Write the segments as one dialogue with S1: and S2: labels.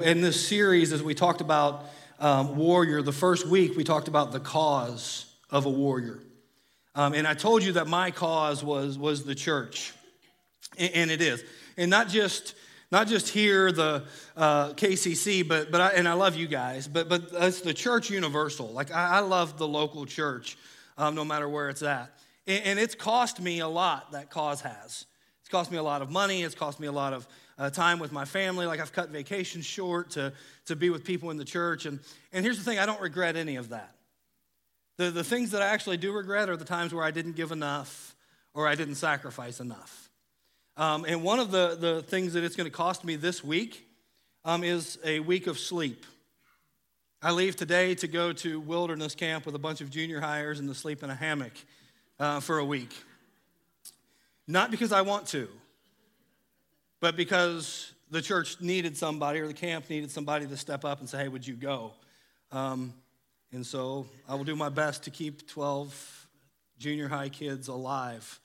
S1: In this series, as we talked about um, warrior, the first week we talked about the cause of a warrior. Um, and I told you that my cause was, was the church. And, and it is. And not just, not just here, the uh, KCC, but, but I, and I love you guys, but, but it's the church universal. Like, I, I love the local church, um, no matter where it's at. And, and it's cost me a lot, that cause has. It's cost me a lot of money, it's cost me a lot of uh, time with my family. Like I've cut vacations short to, to be with people in the church. And, and here's the thing I don't regret any of that. The, the things that I actually do regret are the times where I didn't give enough or I didn't sacrifice enough. Um, and one of the, the things that it's going to cost me this week um, is a week of sleep. I leave today to go to wilderness camp with a bunch of junior hires and to sleep in a hammock uh, for a week. Not because I want to, but because the church needed somebody or the camp needed somebody to step up and say, hey, would you go? Um, and so I will do my best to keep 12 junior high kids alive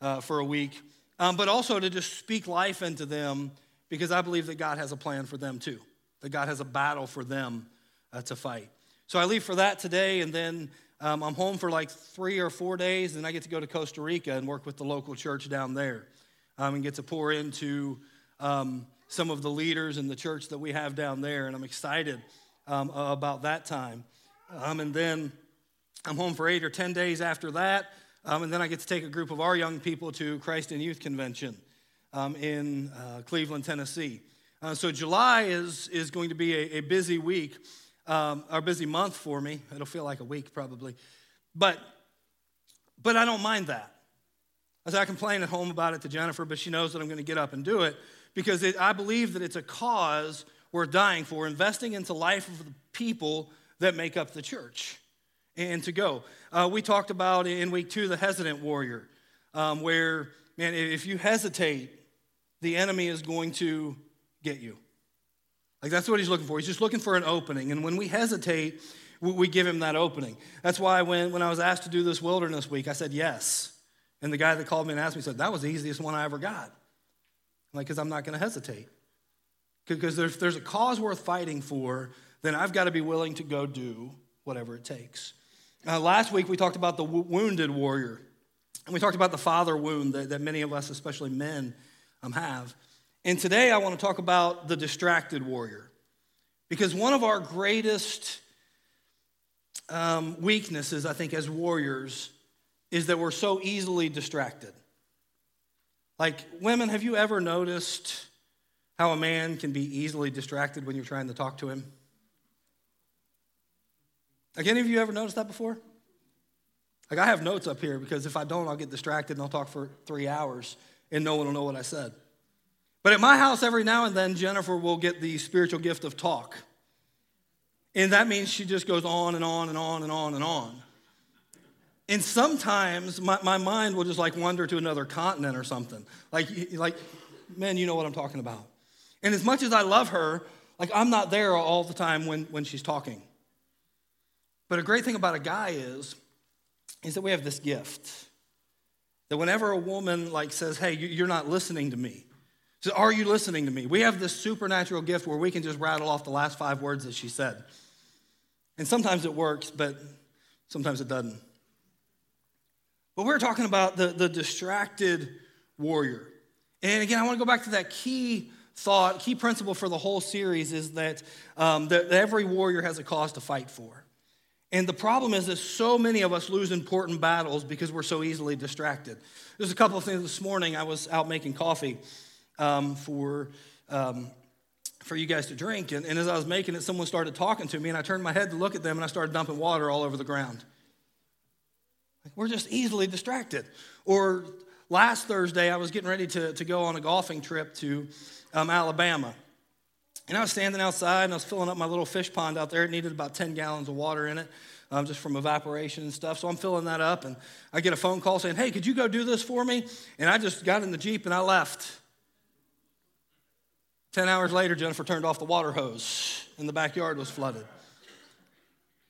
S1: uh, for a week, um, but also to just speak life into them because I believe that God has a plan for them too, that God has a battle for them uh, to fight. So I leave for that today, and then um, I'm home for like three or four days, and I get to go to Costa Rica and work with the local church down there um, and get to pour into um, some of the leaders in the church that we have down there. And I'm excited um, about that time. Um, and then I'm home for eight or 10 days after that. Um, and then I get to take a group of our young people to Christ and Youth Convention um, in uh, Cleveland, Tennessee. Uh, so July is, is going to be a, a busy week, or busy month for me. It'll feel like a week probably. But, but I don't mind that. I complain at home about it to Jennifer, but she knows that I'm going to get up and do it because it, I believe that it's a cause worth dying for, investing into life of the people that make up the church and to go. Uh, we talked about in week two the hesitant warrior, um, where, man, if you hesitate, the enemy is going to get you. Like that's what he's looking for. He's just looking for an opening. And when we hesitate, we, we give him that opening. That's why when, when I was asked to do this wilderness week, I said yes. And the guy that called me and asked me said, That was the easiest one I ever got. I'm like, because I'm not going to hesitate. Because if there's a cause worth fighting for, then I've got to be willing to go do whatever it takes. Uh, last week, we talked about the w- wounded warrior. And we talked about the father wound that, that many of us, especially men, um, have. And today, I want to talk about the distracted warrior. Because one of our greatest um, weaknesses, I think, as warriors is that we're so easily distracted. Like, women, have you ever noticed how a man can be easily distracted when you're trying to talk to him? Like, any of you ever noticed that before? Like, I have notes up here because if I don't, I'll get distracted and I'll talk for three hours and no one will know what I said. But at my house, every now and then, Jennifer will get the spiritual gift of talk. And that means she just goes on and on and on and on and on. And sometimes my, my mind will just like wander to another continent or something. Like, like, man, you know what I'm talking about. And as much as I love her, like I'm not there all the time when, when she's talking. But a great thing about a guy is, is that we have this gift. That whenever a woman like says, hey, you're not listening to me, so are you listening to me? We have this supernatural gift where we can just rattle off the last five words that she said. And sometimes it works, but sometimes it doesn't. But we're talking about the, the distracted warrior. And again, I want to go back to that key thought, key principle for the whole series is that, um, that every warrior has a cause to fight for. And the problem is that so many of us lose important battles because we're so easily distracted. There's a couple of things this morning. I was out making coffee um, for, um, for you guys to drink. And, and as I was making it, someone started talking to me, and I turned my head to look at them, and I started dumping water all over the ground. We're just easily distracted. Or last Thursday, I was getting ready to, to go on a golfing trip to um, Alabama. And I was standing outside and I was filling up my little fish pond out there. It needed about 10 gallons of water in it um, just from evaporation and stuff. So I'm filling that up and I get a phone call saying, Hey, could you go do this for me? And I just got in the Jeep and I left. 10 hours later, Jennifer turned off the water hose and the backyard was flooded.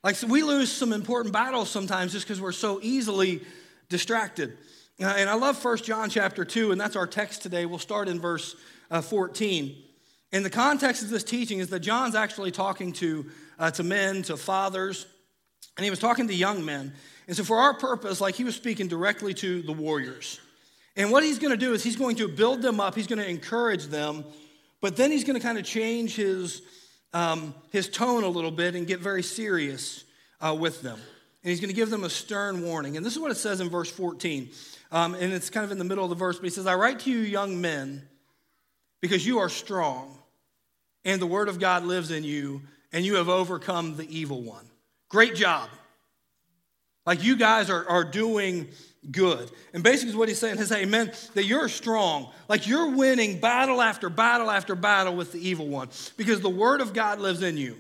S1: Like, so we lose some important battles sometimes just because we're so easily distracted. And I love 1 John chapter 2, and that's our text today. We'll start in verse uh, 14. And the context of this teaching is that John's actually talking to, uh, to men, to fathers, and he was talking to young men. And so, for our purpose, like he was speaking directly to the warriors. And what he's going to do is he's going to build them up, he's going to encourage them, but then he's going to kind of change his, um, his tone a little bit and get very serious uh, with them. And he's going to give them a stern warning. And this is what it says in verse 14. Um, and it's kind of in the middle of the verse, but he says, I write to you, young men, because you are strong, and the word of God lives in you, and you have overcome the evil one. Great job. Like you guys are, are doing good. And basically, what he's saying is, hey, that you're strong. Like you're winning battle after battle after battle with the evil one because the word of God lives in you.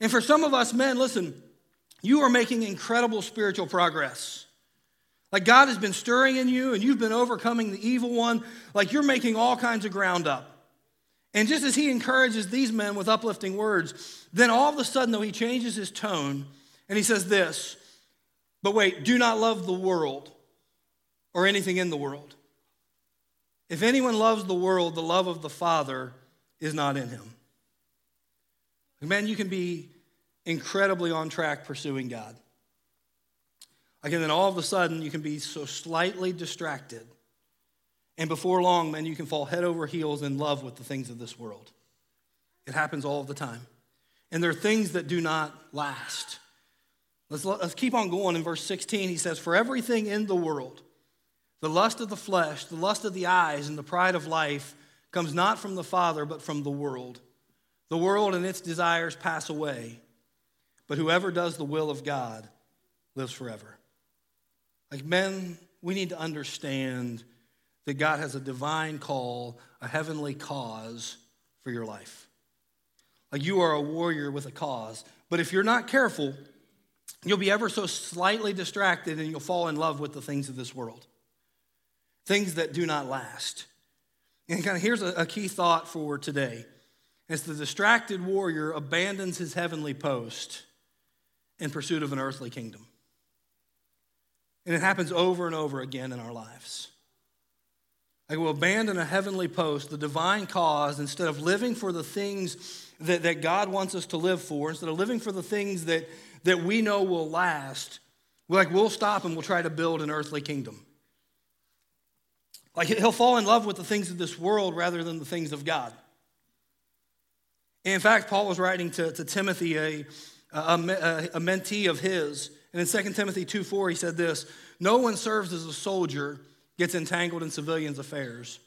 S1: And for some of us men, listen, you are making incredible spiritual progress. Like God has been stirring in you and you've been overcoming the evil one. Like you're making all kinds of ground up. And just as he encourages these men with uplifting words, then all of a sudden, though, he changes his tone and he says this But wait, do not love the world or anything in the world. If anyone loves the world, the love of the Father is not in him. Man, you can be incredibly on track pursuing God. Again, then all of a sudden you can be so slightly distracted. And before long, man, you can fall head over heels in love with the things of this world. It happens all the time. And there are things that do not last. Let's, let's keep on going. In verse 16, he says, For everything in the world, the lust of the flesh, the lust of the eyes, and the pride of life comes not from the Father, but from the world. The world and its desires pass away, but whoever does the will of God lives forever. Like men, we need to understand that God has a divine call, a heavenly cause for your life. Like you are a warrior with a cause. But if you're not careful, you'll be ever so slightly distracted and you'll fall in love with the things of this world, things that do not last. And kind of here's a, a key thought for today. As the distracted warrior abandons his heavenly post in pursuit of an earthly kingdom. And it happens over and over again in our lives. I will abandon a heavenly post, the divine cause, instead of living for the things that, that God wants us to live for, instead of living for the things that, that we know will last, we're like, we'll stop and we'll try to build an earthly kingdom. Like he'll fall in love with the things of this world rather than the things of God. In fact, Paul was writing to, to Timothy, a, a, a mentee of his. And in 2 Timothy 2 4, he said this No one serves as a soldier, gets entangled in civilians' affairs,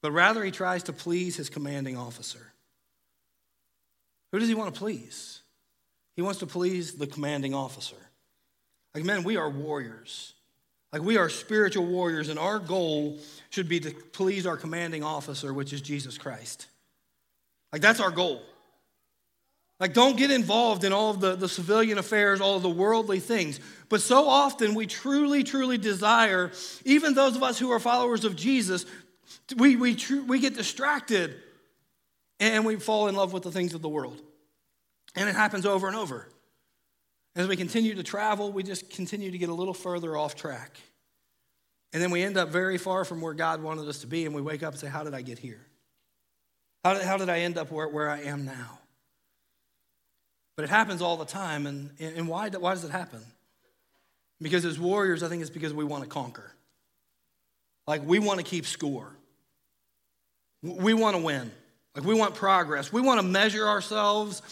S1: but rather he tries to please his commanding officer. Who does he want to please? He wants to please the commanding officer. Like, men, we are warriors. Like, we are spiritual warriors, and our goal should be to please our commanding officer, which is Jesus Christ. Like, that's our goal. Like, don't get involved in all of the, the civilian affairs, all of the worldly things. But so often we truly, truly desire, even those of us who are followers of Jesus, we, we, tr- we get distracted and we fall in love with the things of the world. And it happens over and over. As we continue to travel, we just continue to get a little further off track. And then we end up very far from where God wanted us to be, and we wake up and say, How did I get here? How did, how did I end up where, where I am now? But it happens all the time. And, and why, why does it happen? Because as warriors, I think it's because we want to conquer. Like we want to keep score. We want to win. Like we want progress. We want to measure ourselves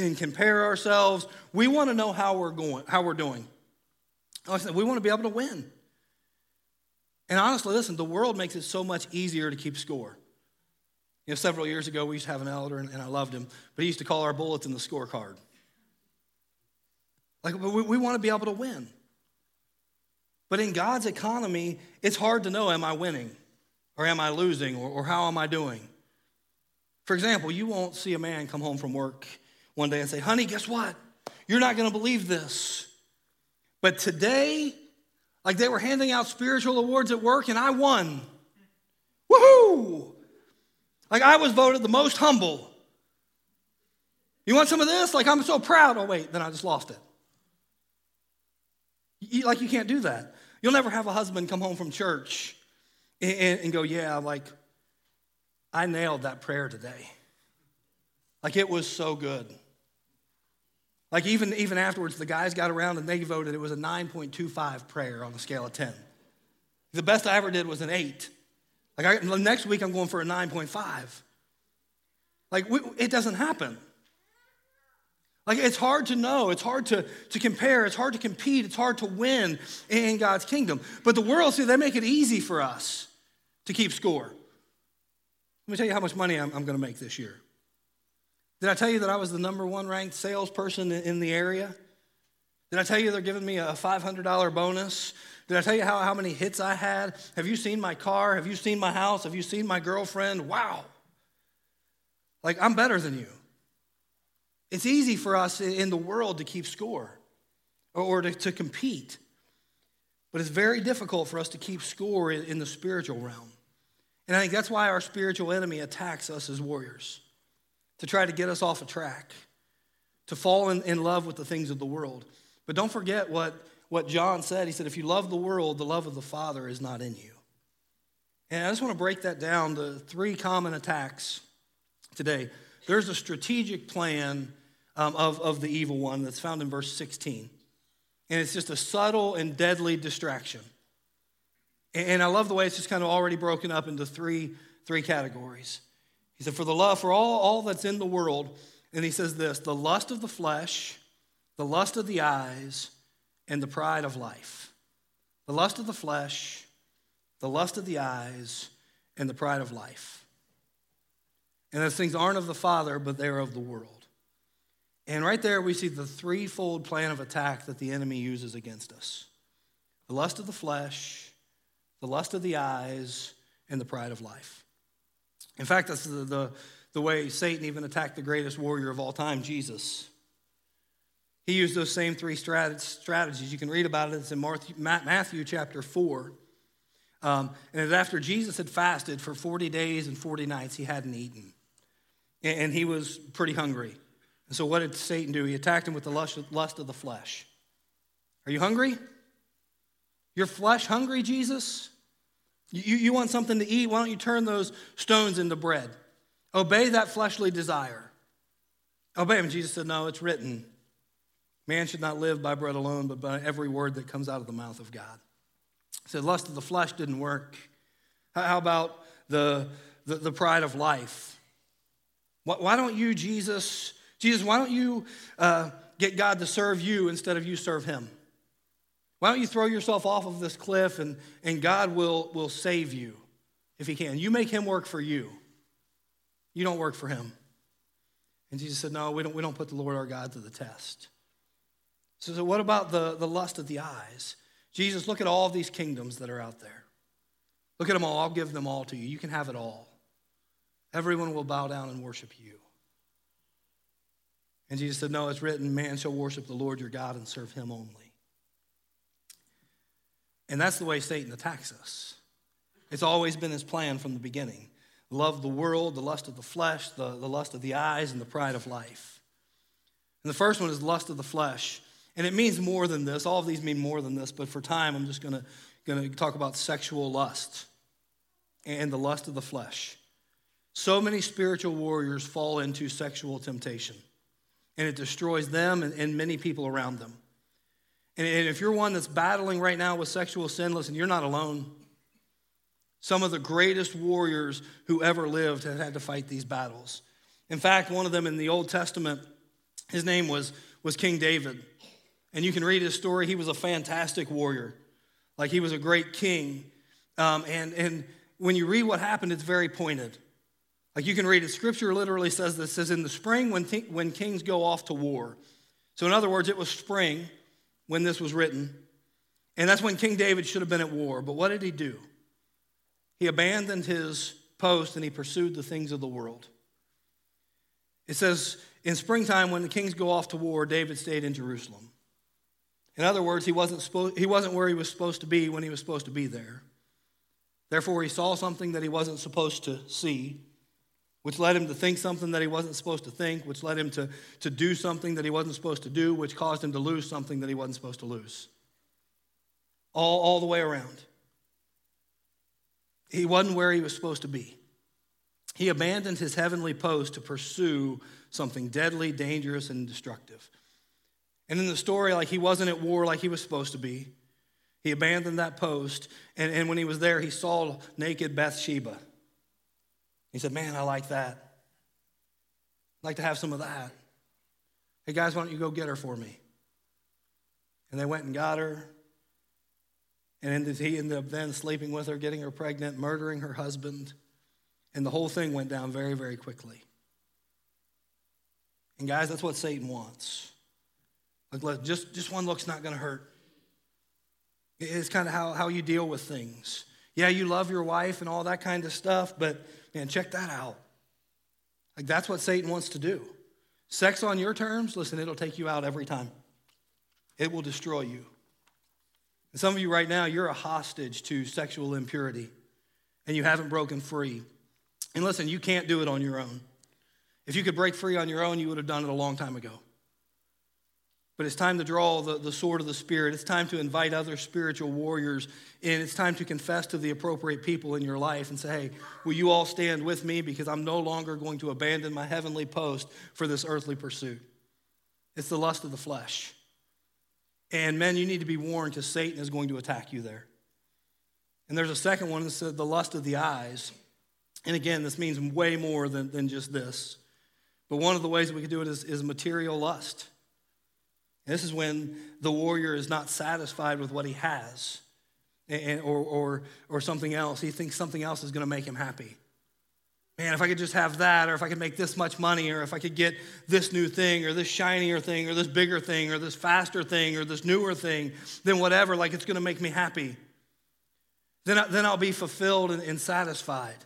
S1: and compare ourselves. We want to know how we're going, how we're doing. Like I said, we want to be able to win. And honestly, listen, the world makes it so much easier to keep score. You know, several years ago, we used to have an elder, and, I loved him, but he used to call our bulletin the scorecard. Like, we, we want to be able to win. But in God's economy, it's hard to know am I winning or am I losing or, or how am I doing? For example, you won't see a man come home from work one day and say, honey, guess what? You're not going to believe this. But today, like they were handing out spiritual awards at work and I won. Woohoo! Like I was voted the most humble. You want some of this? Like I'm so proud. Oh, wait, then I just lost it. Like, you can't do that. You'll never have a husband come home from church and, and, and go, Yeah, like, I nailed that prayer today. Like it was so good. Like even, even afterwards, the guys got around and they voted it was a 9.25 prayer on a scale of 10. The best I ever did was an 8. Like I, next week, I'm going for a 9.5. Like we, it doesn't happen. Like it's hard to know, it's hard to, to compare, it's hard to compete, it's hard to win in God's kingdom. But the world, see, they make it easy for us to keep score. Let me tell you how much money I'm, I'm going to make this year. Did I tell you that I was the number one ranked salesperson in the area? Did I tell you they're giving me a $500 bonus? Did I tell you how, how many hits I had? Have you seen my car? Have you seen my house? Have you seen my girlfriend? Wow. Like, I'm better than you. It's easy for us in the world to keep score or to, to compete, but it's very difficult for us to keep score in, in the spiritual realm. And I think that's why our spiritual enemy attacks us as warriors to try to get us off a track, to fall in, in love with the things of the world. But don't forget what, what John said. He said, If you love the world, the love of the Father is not in you. And I just want to break that down to three common attacks today. There's a strategic plan um, of, of the evil one that's found in verse 16. And it's just a subtle and deadly distraction. And I love the way it's just kind of already broken up into three, three categories. He said, For the love, for all, all that's in the world, and he says this the lust of the flesh, the lust of the eyes, and the pride of life. The lust of the flesh, the lust of the eyes, and the pride of life. And those things aren't of the Father, but they're of the world. And right there, we see the threefold plan of attack that the enemy uses against us the lust of the flesh, the lust of the eyes, and the pride of life. In fact, that's the, the, the way Satan even attacked the greatest warrior of all time, Jesus. He used those same three strategies. You can read about it. It's in Matthew chapter 4. Um, and after Jesus had fasted for 40 days and 40 nights, he hadn't eaten. And he was pretty hungry. And so, what did Satan do? He attacked him with the lust of the flesh. Are you hungry? Your flesh hungry, Jesus? You, you want something to eat? Why don't you turn those stones into bread? Obey that fleshly desire. Obey him. Jesus said, No, it's written. Man should not live by bread alone, but by every word that comes out of the mouth of God. He said, Lust of the flesh didn't work. How about the, the, the pride of life? Why, why, don't you, Jesus, Jesus, why don't you uh, get God to serve you instead of you serve him? Why don't you throw yourself off of this cliff and, and God will, will save you if he can? You make him work for you. You don't work for him. And Jesus said, No, we don't, we don't put the Lord our God to the test. So, so what about the, the lust of the eyes? Jesus, look at all of these kingdoms that are out there. Look at them all. I'll give them all to you. You can have it all. Everyone will bow down and worship you. And Jesus said, No, it's written, man shall worship the Lord your God and serve him only. And that's the way Satan attacks us. It's always been his plan from the beginning love the world, the lust of the flesh, the, the lust of the eyes, and the pride of life. And the first one is lust of the flesh. And it means more than this. All of these mean more than this, but for time, I'm just going to talk about sexual lust and the lust of the flesh. So many spiritual warriors fall into sexual temptation, and it destroys them and, and many people around them. And if you're one that's battling right now with sexual sin, listen, you're not alone. Some of the greatest warriors who ever lived have had to fight these battles. In fact, one of them in the Old Testament, his name was, was King David. And you can read his story. He was a fantastic warrior, like he was a great king. Um, and, and when you read what happened, it's very pointed. Like you can read it, scripture literally says this says, In the spring, when, th- when kings go off to war. So, in other words, it was spring when this was written. And that's when King David should have been at war. But what did he do? He abandoned his post and he pursued the things of the world. It says in springtime, when the kings go off to war, David stayed in Jerusalem. In other words, he wasn't, he wasn't where he was supposed to be when he was supposed to be there. Therefore, he saw something that he wasn't supposed to see which led him to think something that he wasn't supposed to think, which led him to, to do something that he wasn't supposed to do, which caused him to lose something that he wasn't supposed to lose. All, all the way around. He wasn't where he was supposed to be. He abandoned his heavenly post to pursue something deadly, dangerous, and destructive. And in the story, like he wasn't at war like he was supposed to be. He abandoned that post, and, and when he was there, he saw naked Bathsheba. He said, Man, I like that. I'd like to have some of that. Hey, guys, why don't you go get her for me? And they went and got her. And he ended up then sleeping with her, getting her pregnant, murdering her husband. And the whole thing went down very, very quickly. And guys, that's what Satan wants. Like, just, just one look's not going to hurt. It's kind of how, how you deal with things. Yeah, you love your wife and all that kind of stuff, but man, check that out. Like, that's what Satan wants to do. Sex on your terms, listen, it'll take you out every time, it will destroy you. And some of you right now, you're a hostage to sexual impurity and you haven't broken free. And listen, you can't do it on your own. If you could break free on your own, you would have done it a long time ago. But it's time to draw the, the sword of the Spirit. It's time to invite other spiritual warriors in. It's time to confess to the appropriate people in your life and say, hey, will you all stand with me because I'm no longer going to abandon my heavenly post for this earthly pursuit? It's the lust of the flesh. And men, you need to be warned because Satan is going to attack you there. And there's a second one that said the lust of the eyes. And again, this means way more than, than just this. But one of the ways that we can do it is, is material lust. This is when the warrior is not satisfied with what he has or, or, or something else. He thinks something else is going to make him happy. Man, if I could just have that, or if I could make this much money, or if I could get this new thing, or this shinier thing, or this bigger thing, or this faster thing, or this newer thing, then whatever, like it's going to make me happy. Then, I, then I'll be fulfilled and, and satisfied.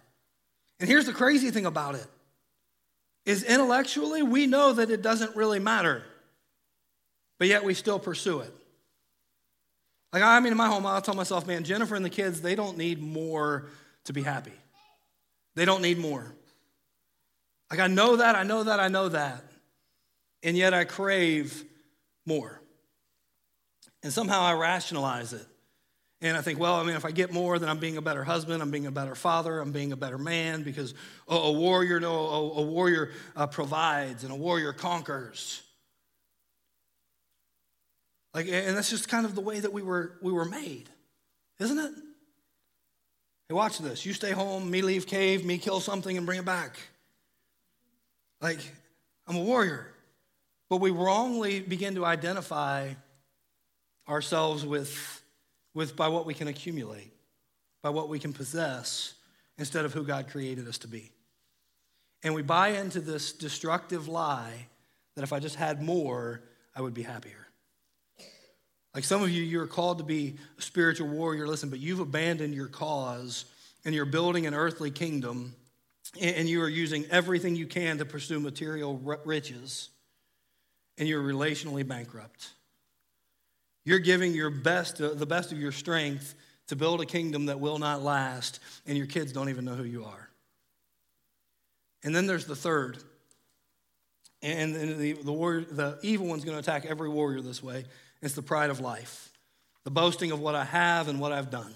S1: And here's the crazy thing about it is intellectually we know that it doesn't really matter but yet we still pursue it. Like, I mean, in my home, I'll tell myself, man, Jennifer and the kids, they don't need more to be happy. They don't need more. Like, I know that, I know that, I know that. And yet I crave more. And somehow I rationalize it. And I think, well, I mean, if I get more, then I'm being a better husband, I'm being a better father, I'm being a better man because a, warrior, no, a, a warrior uh, provides and a warrior conquers. Like, and that's just kind of the way that we were, we were made, isn't it? Hey, watch this. You stay home, me leave cave, me kill something and bring it back. Like, I'm a warrior. But we wrongly begin to identify ourselves with, with by what we can accumulate, by what we can possess, instead of who God created us to be. And we buy into this destructive lie that if I just had more, I would be happier. Like some of you, you're called to be a spiritual warrior, listen, but you've abandoned your cause and you're building an earthly kingdom and you are using everything you can to pursue material riches and you're relationally bankrupt. You're giving your best, uh, the best of your strength to build a kingdom that will not last, and your kids don't even know who you are. And then there's the third. And the, the, warrior, the evil one's going to attack every warrior this way. It's the pride of life, the boasting of what I have and what I've done.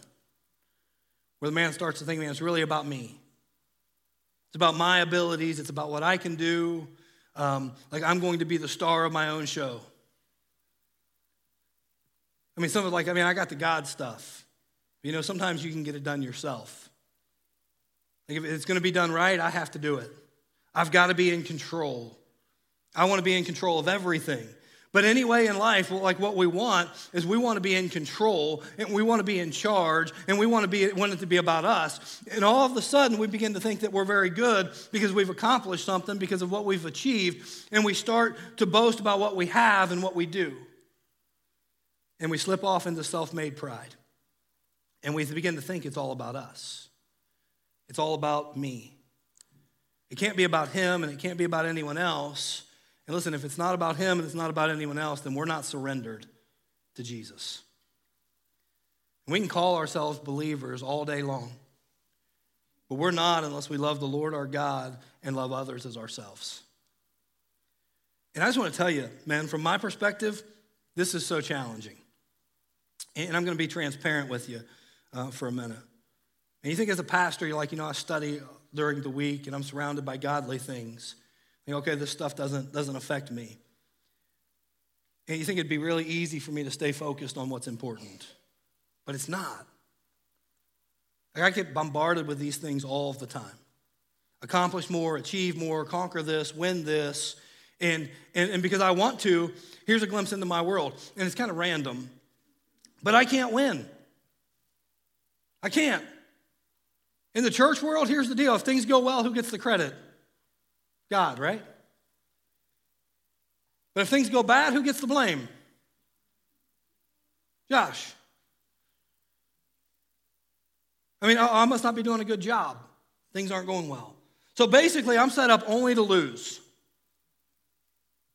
S1: Where the man starts to think, man, it's really about me. It's about my abilities, it's about what I can do. Um, like I'm going to be the star of my own show. I mean, some of like, I mean, I got the God stuff. You know, sometimes you can get it done yourself. Like if it's going to be done right, I have to do it. I've got to be in control. I want to be in control of everything. But anyway, in life, like what we want is we want to be in control and we want to be in charge and we want to be want it to be about us. And all of a sudden, we begin to think that we're very good because we've accomplished something because of what we've achieved, and we start to boast about what we have and what we do. And we slip off into self-made pride, and we begin to think it's all about us. It's all about me. It can't be about him, and it can't be about anyone else. And listen, if it's not about him and it's not about anyone else, then we're not surrendered to Jesus. We can call ourselves believers all day long, but we're not unless we love the Lord our God and love others as ourselves. And I just want to tell you, man, from my perspective, this is so challenging. And I'm going to be transparent with you uh, for a minute. And you think as a pastor, you're like, you know, I study during the week and I'm surrounded by godly things. You know, okay, this stuff doesn't, doesn't affect me. And you think it'd be really easy for me to stay focused on what's important, but it's not. I get bombarded with these things all the time accomplish more, achieve more, conquer this, win this. And, and, and because I want to, here's a glimpse into my world. And it's kind of random, but I can't win. I can't. In the church world, here's the deal if things go well, who gets the credit? God, right? But if things go bad, who gets the blame? Josh. I mean, I must not be doing a good job. Things aren't going well. So basically, I'm set up only to lose.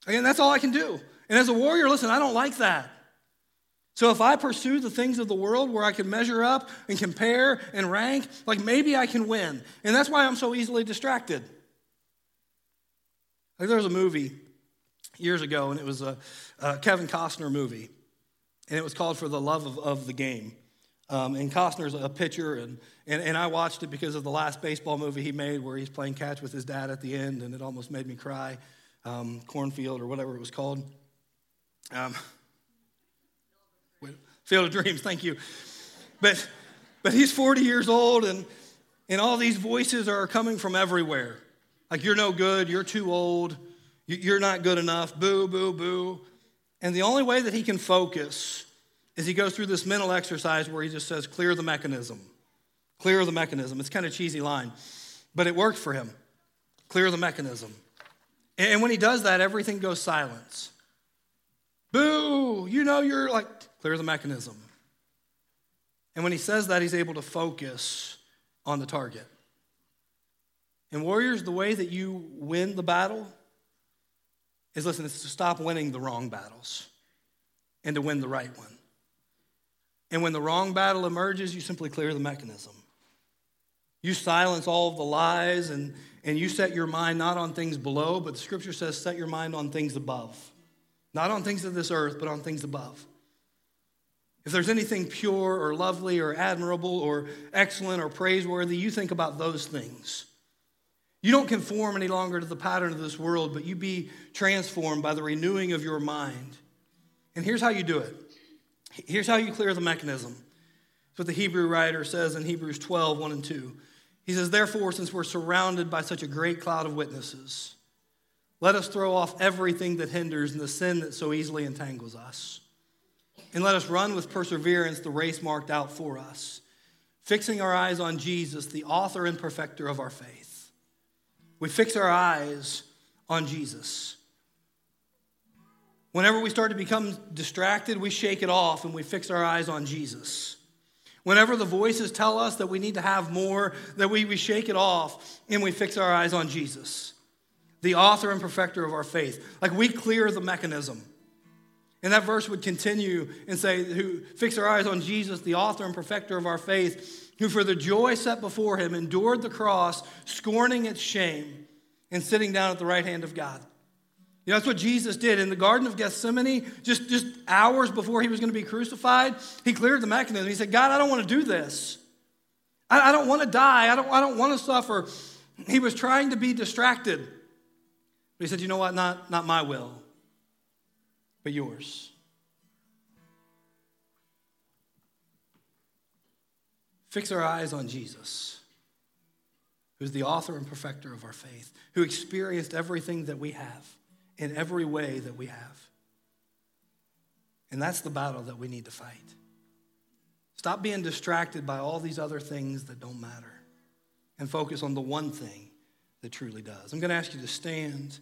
S1: Again, that's all I can do. And as a warrior, listen, I don't like that. So if I pursue the things of the world where I can measure up and compare and rank, like maybe I can win. And that's why I'm so easily distracted. There was a movie years ago, and it was a, a Kevin Costner movie, and it was called For the Love of, of the Game. Um, and Costner's a pitcher, and, and, and I watched it because of the last baseball movie he made where he's playing catch with his dad at the end, and it almost made me cry. Um, Cornfield or whatever it was called. Um, Field of Dreams, thank you. But, but he's 40 years old, and, and all these voices are coming from everywhere. Like, you're no good, you're too old, you're not good enough, boo, boo, boo. And the only way that he can focus is he goes through this mental exercise where he just says, clear the mechanism. Clear the mechanism. It's kind of cheesy line, but it worked for him. Clear the mechanism. And when he does that, everything goes silence. Boo, you know you're like, clear the mechanism. And when he says that, he's able to focus on the target. And warriors, the way that you win the battle is listen, it's to stop winning the wrong battles and to win the right one. And when the wrong battle emerges, you simply clear the mechanism. You silence all of the lies and, and you set your mind not on things below, but the scripture says set your mind on things above. Not on things of this earth, but on things above. If there's anything pure or lovely or admirable or excellent or praiseworthy, you think about those things. You don't conform any longer to the pattern of this world, but you be transformed by the renewing of your mind. And here's how you do it. Here's how you clear the mechanism. That's what the Hebrew writer says in Hebrews 12, 1 and 2. He says, Therefore, since we're surrounded by such a great cloud of witnesses, let us throw off everything that hinders and the sin that so easily entangles us. And let us run with perseverance the race marked out for us, fixing our eyes on Jesus, the author and perfecter of our faith. We fix our eyes on Jesus. Whenever we start to become distracted, we shake it off and we fix our eyes on Jesus. Whenever the voices tell us that we need to have more, that we, we shake it off and we fix our eyes on Jesus, the author and perfecter of our faith. Like we clear the mechanism. And that verse would continue and say, who fix our eyes on Jesus, the author and perfecter of our faith, who for the joy set before him endured the cross, scorning its shame, and sitting down at the right hand of God. You know, that's what Jesus did in the Garden of Gethsemane, just, just hours before he was going to be crucified. He cleared the mechanism. He said, God, I don't want to do this. I, I don't want to die. I don't, I don't want to suffer. He was trying to be distracted. But he said, You know what? Not, not my will, but yours. Fix our eyes on Jesus, who's the author and perfecter of our faith, who experienced everything that we have in every way that we have. And that's the battle that we need to fight. Stop being distracted by all these other things that don't matter and focus on the one thing that truly does. I'm going to ask you to stand,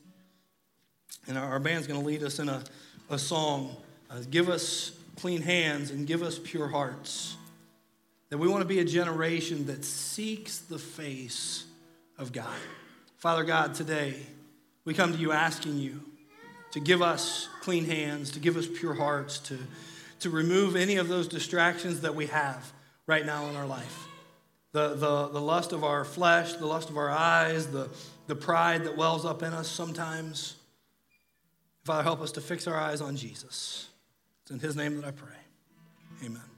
S1: and our, band's going to lead us in a, a song. Uh, give us clean hands and give us pure hearts. That we want to be a generation that seeks the face of God. Father God, today we come to you asking you to give us clean hands, to give us pure hearts, to, to remove any of those distractions that we have right now in our life. The, the, the lust of our flesh, the lust of our eyes, the, the pride that wells up in us sometimes. Father, help us to fix our eyes on Jesus. It's in His name that I pray. Amen.